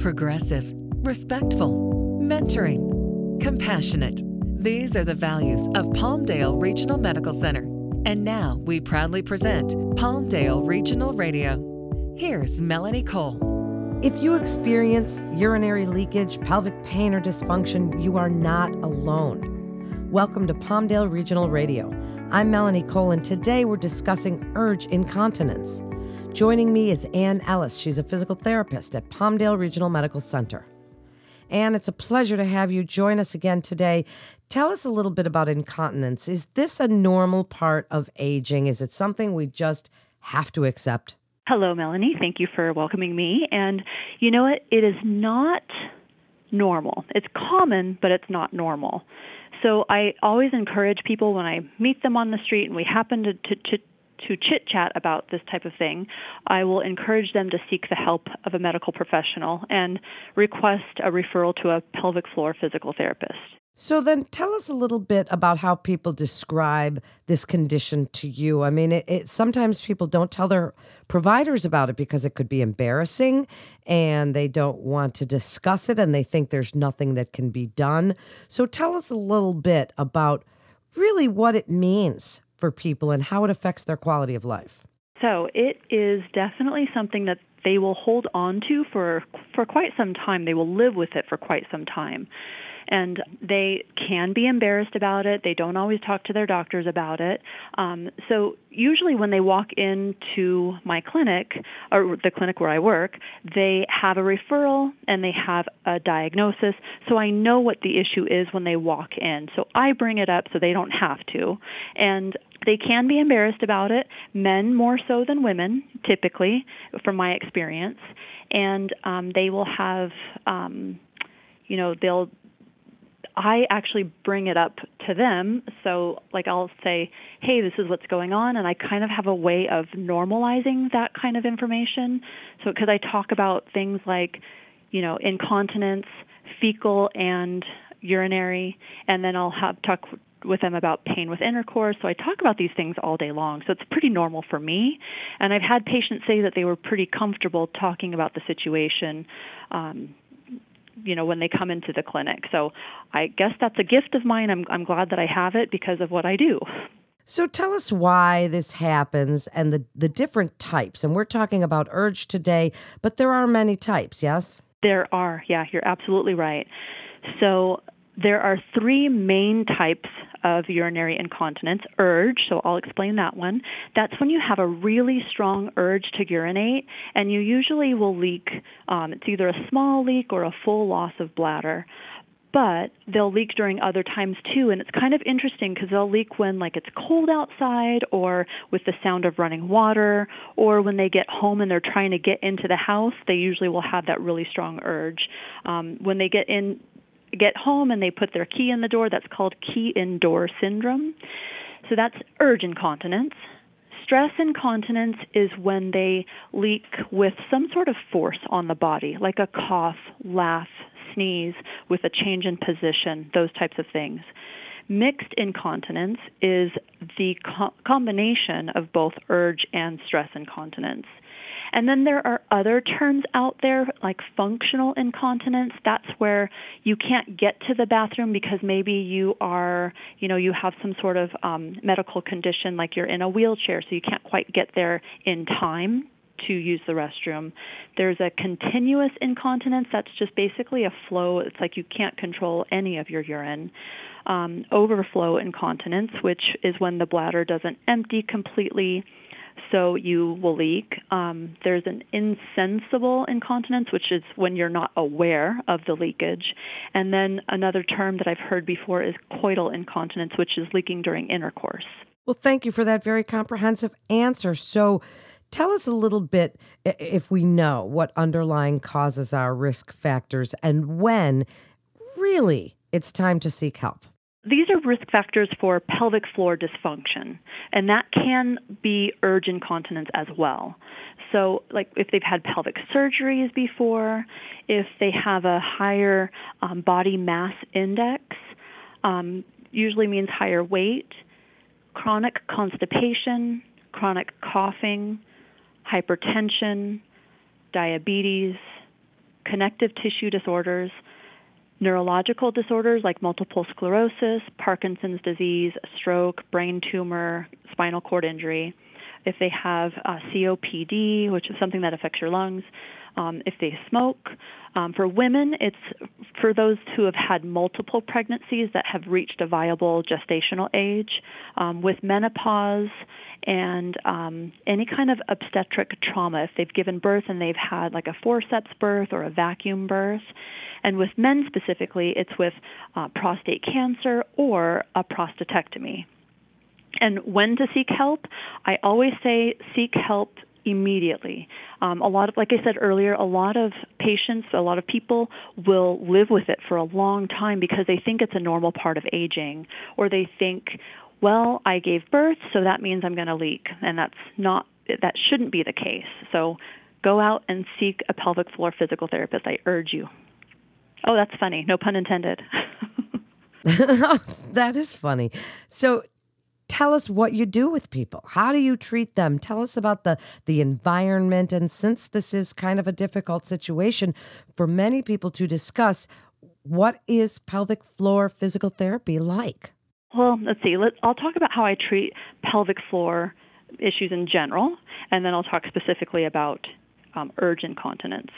progressive, respectful, mentoring, compassionate. These are the values of Palmdale Regional Medical Center. And now we proudly present Palmdale Regional Radio. Here's Melanie Cole. If you experience urinary leakage, pelvic pain, or dysfunction, you are not alone. Welcome to Palmdale Regional Radio. I'm Melanie Cole, and today we're discussing urge incontinence. Joining me is Ann Ellis. She's a physical therapist at Palmdale Regional Medical Center. Ann, it's a pleasure to have you join us again today. Tell us a little bit about incontinence. Is this a normal part of aging? Is it something we just have to accept? Hello, Melanie. Thank you for welcoming me. And you know what? It is not normal. It's common, but it's not normal. So I always encourage people when I meet them on the street and we happen to, to, to to chit chat about this type of thing, I will encourage them to seek the help of a medical professional and request a referral to a pelvic floor physical therapist. So then tell us a little bit about how people describe this condition to you. I mean, it, it, sometimes people don't tell their providers about it because it could be embarrassing and they don't want to discuss it and they think there's nothing that can be done. So tell us a little bit about really what it means for people and how it affects their quality of life. So it is definitely something that they will hold on to for for quite some time. They will live with it for quite some time and they can be embarrassed about it. They don't always talk to their doctors about it. Um, so usually when they walk into my clinic or the clinic where I work, they have a referral and they have a diagnosis. So I know what the issue is when they walk in. So I bring it up so they don't have to. And they can be embarrassed about it, men more so than women, typically, from my experience. And um, they will have, um, you know, they'll I actually bring it up to them. So, like, I'll say, hey, this is what's going on. And I kind of have a way of normalizing that kind of information. So, because I talk about things like, you know, incontinence, fecal and urinary, and then I'll have talk with them about pain with intercourse. So I talk about these things all day long. So it's pretty normal for me. And I've had patients say that they were pretty comfortable talking about the situation. Um, you know when they come into the clinic. So I guess that's a gift of mine. I'm I'm glad that I have it because of what I do. So tell us why this happens and the the different types. And we're talking about urge today, but there are many types, yes? There are. Yeah, you're absolutely right. So there are three main types of urinary incontinence urge, so I'll explain that one. That's when you have a really strong urge to urinate, and you usually will leak. Um, it's either a small leak or a full loss of bladder. But they'll leak during other times too, and it's kind of interesting because they'll leak when like it's cold outside, or with the sound of running water, or when they get home and they're trying to get into the house. They usually will have that really strong urge. Um, when they get in get home and they put their key in the door. That's called key in door syndrome. So that's urge incontinence. Stress incontinence is when they leak with some sort of force on the body, like a cough, laugh, sneeze, with a change in position, those types of things. Mixed incontinence is the co- combination of both urge and stress incontinence. And then there are other terms out there like functional incontinence. That's where you can't get to the bathroom because maybe you are, you know, you have some sort of um, medical condition like you're in a wheelchair, so you can't quite get there in time to use the restroom. There's a continuous incontinence that's just basically a flow. It's like you can't control any of your urine. Um, overflow incontinence, which is when the bladder doesn't empty completely so you will leak. Um, there's an insensible incontinence, which is when you're not aware of the leakage. And then another term that I've heard before is coital incontinence, which is leaking during intercourse. Well, thank you for that very comprehensive answer. So, tell us a little bit, if we know, what underlying causes our risk factors and when really it's time to seek help. These are risk factors for pelvic floor dysfunction, and that can be urge incontinence as well. So, like if they've had pelvic surgeries before, if they have a higher um, body mass index, um, usually means higher weight, chronic constipation, chronic coughing, hypertension, diabetes, connective tissue disorders, neurological disorders like multiple sclerosis, Parkinson's disease, stroke, brain tumor, spinal cord injury. If they have uh, COPD, which is something that affects your lungs, um, if they smoke. Um, for women, it's for those who have had multiple pregnancies that have reached a viable gestational age. Um, with menopause and um, any kind of obstetric trauma, if they've given birth and they've had like a forceps birth or a vacuum birth. And with men specifically, it's with uh, prostate cancer or a prostatectomy. And when to seek help, I always say seek help immediately. Um, a lot of, like I said earlier, a lot of patients, a lot of people will live with it for a long time because they think it's a normal part of aging, or they think, well, I gave birth, so that means I'm going to leak, and that's not, that shouldn't be the case. So go out and seek a pelvic floor physical therapist. I urge you. Oh, that's funny. No pun intended. that is funny. So tell us what you do with people. How do you treat them? Tell us about the the environment and since this is kind of a difficult situation for many people to discuss, what is pelvic floor physical therapy like? Well, let's see. Let, I'll talk about how I treat pelvic floor issues in general, and then I'll talk specifically about um, urge incontinence.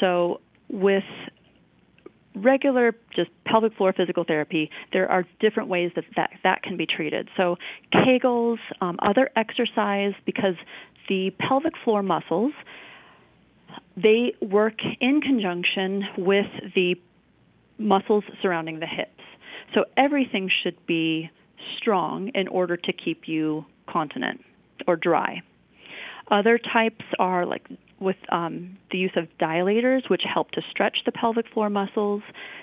So, with regular just pelvic floor physical therapy, there are different ways that that, that can be treated. So, Kegels, um, other exercise, because the pelvic floor muscles, they work in conjunction with the muscles surrounding the hips. So, everything should be strong in order to keep you continent or dry. Other types are like with um, the use of dilators, which help to stretch the pelvic floor muscles.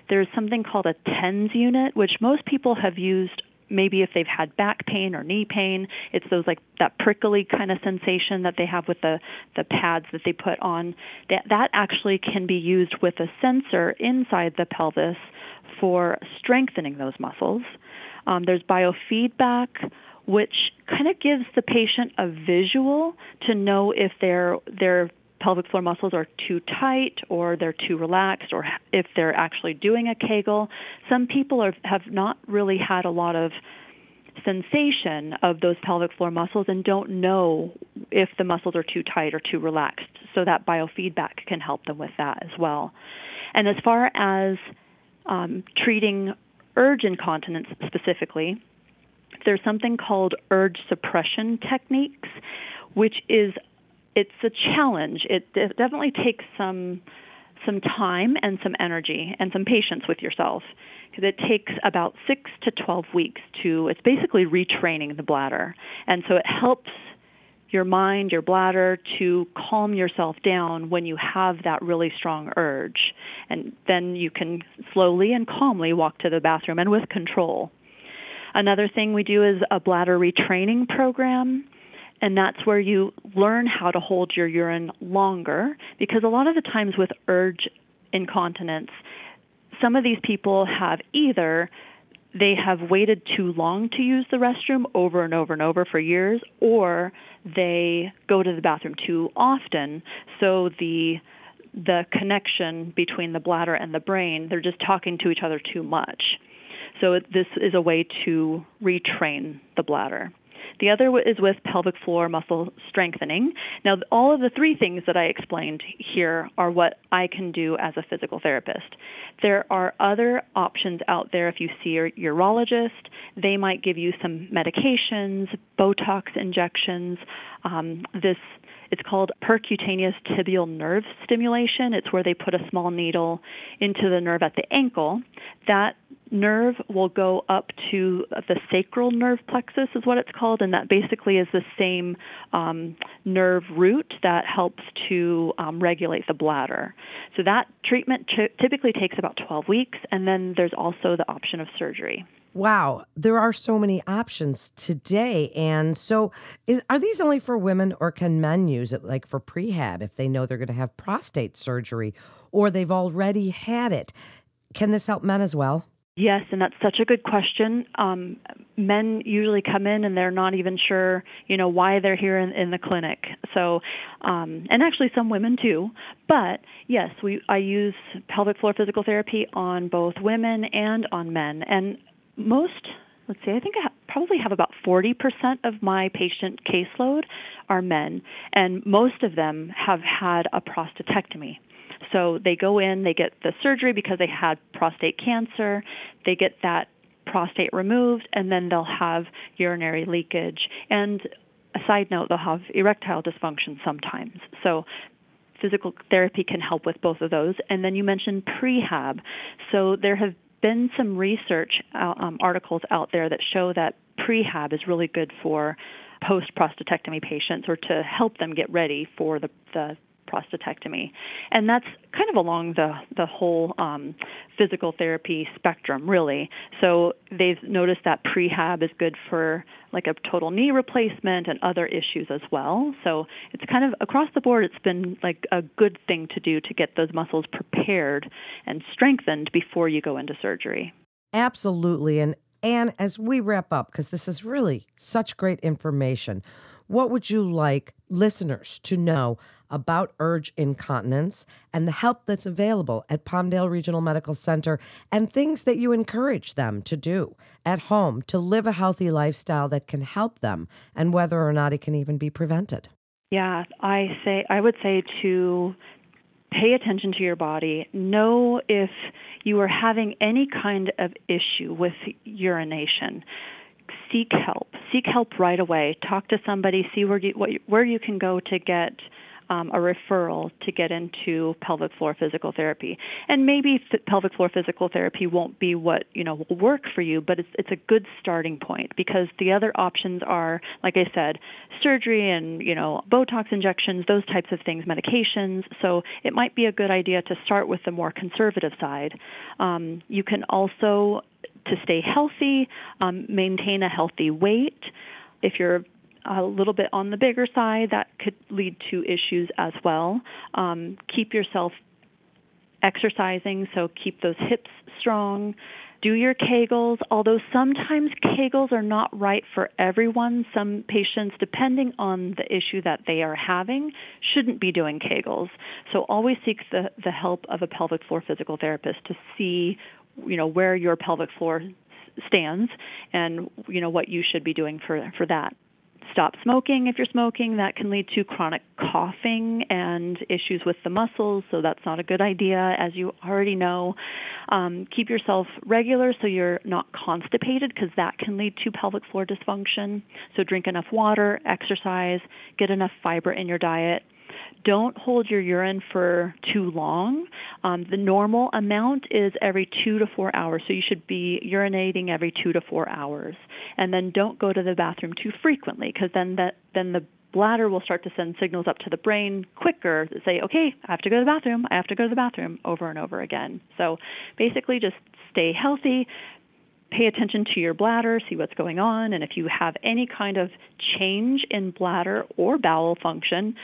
There's something called a TENS unit, which most people have used maybe if they've had back pain or knee pain. It's those like that prickly kind of sensation that they have with the the pads that they put on. That that actually can be used with a sensor inside the pelvis for strengthening those muscles. Um, there's biofeedback which kind of gives the patient a visual to know if their their pelvic floor muscles are too tight or they're too relaxed or if they're actually doing a kegel. Some people are, have not really had a lot of sensation of those pelvic floor muscles and don't know if the muscles are too tight or too relaxed. So that biofeedback can help them with that as well. And as far as um, treating urge incontinence specifically, there's something called urge suppression techniques, which is it's a challenge. It definitely takes some some time and some energy and some patience with yourself because it takes about 6 to 12 weeks to it's basically retraining the bladder. And so it helps your mind, your bladder to calm yourself down when you have that really strong urge. And then you can slowly and calmly walk to the bathroom and with control. Another thing we do is a bladder retraining program and that's where you learn how to hold your urine longer. Because a lot of the times with urge incontinence some of these people have either they have waited too long to use the restroom over and over and over for years or they go to the bathroom too often. So the the connection between the bladder and the brain they're just talking to each other too much. So this is a way to retrain the bladder the other is with pelvic floor muscle strengthening. Now, all of the three things that I explained here are what I can do as a physical therapist. There are other options out there if you see your urologist. They might give you some medications, Botox injections. Um, this it's called percutaneous tibial nerve stimulation. It's where they put a small needle into the nerve at the ankle. That nerve will go up to the sacral nerve plexus, is what it's called, and that basically is the same um, nerve root that helps to um, regulate the bladder. So that treatment t- typically takes about 12 weeks, and then there's also the option of surgery. Wow, there are so many options today. And so, is, are these only for women, or can men use it like for prehab if they know they're going to have prostate surgery or they've already had it? Can this help men as well? Yes, and that's such a good question. Um, men usually come in and they're not even sure, you know, why they're here in, in the clinic. So, um, and actually some women too. But yes, we I use pelvic floor physical therapy on both women and on men. And most, let's see, I think I probably have about 40% of my patient caseload are men, and most of them have had a prostatectomy. So they go in, they get the surgery because they had prostate cancer, they get that prostate removed, and then they'll have urinary leakage. And a side note, they'll have erectile dysfunction sometimes. So physical therapy can help with both of those. And then you mentioned prehab. So there have been some research uh, um, articles out there that show that prehab is really good for post prostatectomy patients or to help them get ready for the, the prostatectomy, and that's kind of along the the whole um, physical therapy spectrum, really. So they've noticed that prehab is good for like a total knee replacement and other issues as well. So it's kind of across the board. It's been like a good thing to do to get those muscles prepared and strengthened before you go into surgery. Absolutely, and and as we wrap up, because this is really such great information, what would you like listeners to know about urge incontinence and the help that's available at Palmdale Regional Medical Center and things that you encourage them to do at home to live a healthy lifestyle that can help them and whether or not it can even be prevented? Yeah, I say I would say to pay attention to your body. Know if you are having any kind of issue with urination seek help. Seek help right away. Talk to somebody. See where you what, where you can go to get um, a referral to get into pelvic floor physical therapy. And maybe pelvic floor physical therapy won't be what you know will work for you, but it's it's a good starting point because the other options are, like I said, surgery and you know Botox injections, those types of things, medications. So it might be a good idea to start with the more conservative side. Um, you can also to stay healthy, um, maintain a healthy weight. If you're a little bit on the bigger side, that could lead to issues as well. Um, keep yourself exercising, so keep those hips strong. Do your Kegels, although sometimes Kegels are not right for everyone. Some patients, depending on the issue that they are having, shouldn't be doing Kegels. So always seek the, the help of a pelvic floor physical therapist to see, you know, where your pelvic floor stands and you know what you should be doing for for that stop smoking if you're smoking. That can lead to chronic coughing and issues with the muscles, so that's not a good idea, as you already know. Um, keep yourself regular so you're not constipated, because that can lead to pelvic floor dysfunction. So, drink enough water, exercise, get enough fiber in your diet don't hold your urine for too long. Um, the normal amount is every two to four hours, so you should be urinating every two to four hours. And then don't go to the bathroom too frequently, because then that then the bladder will start to send signals up to the brain quicker to say, okay, I have to go to the bathroom, I have to go to the bathroom over and over again. So basically, just stay healthy, pay attention to your bladder, see what's going on, and if you have any kind of change in bladder or bowel function,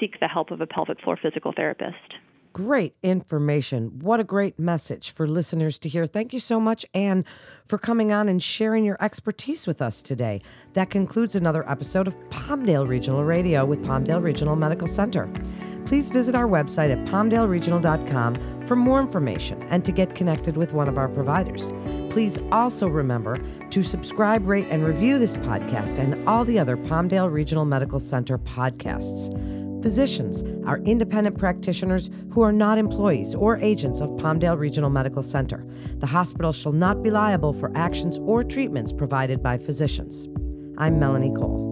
seek the help of a pelvic floor physical therapist. Great information. What a great message for listeners to hear. Thank you so much, Ann, for coming on and sharing your expertise with us today. That concludes another episode of Palmdale Regional Radio with Palmdale Regional Medical Center. Please visit our website at palmdaleregional.com for more information and to get connected with one of our providers. Please also remember to subscribe, rate, and review this podcast and all the other Palmdale Regional Medical Center podcasts. Physicians are independent practitioners who are not employees or agents of Palmdale Regional Medical Center. The hospital shall not be liable for actions or treatments provided by physicians. I'm Melanie Cole.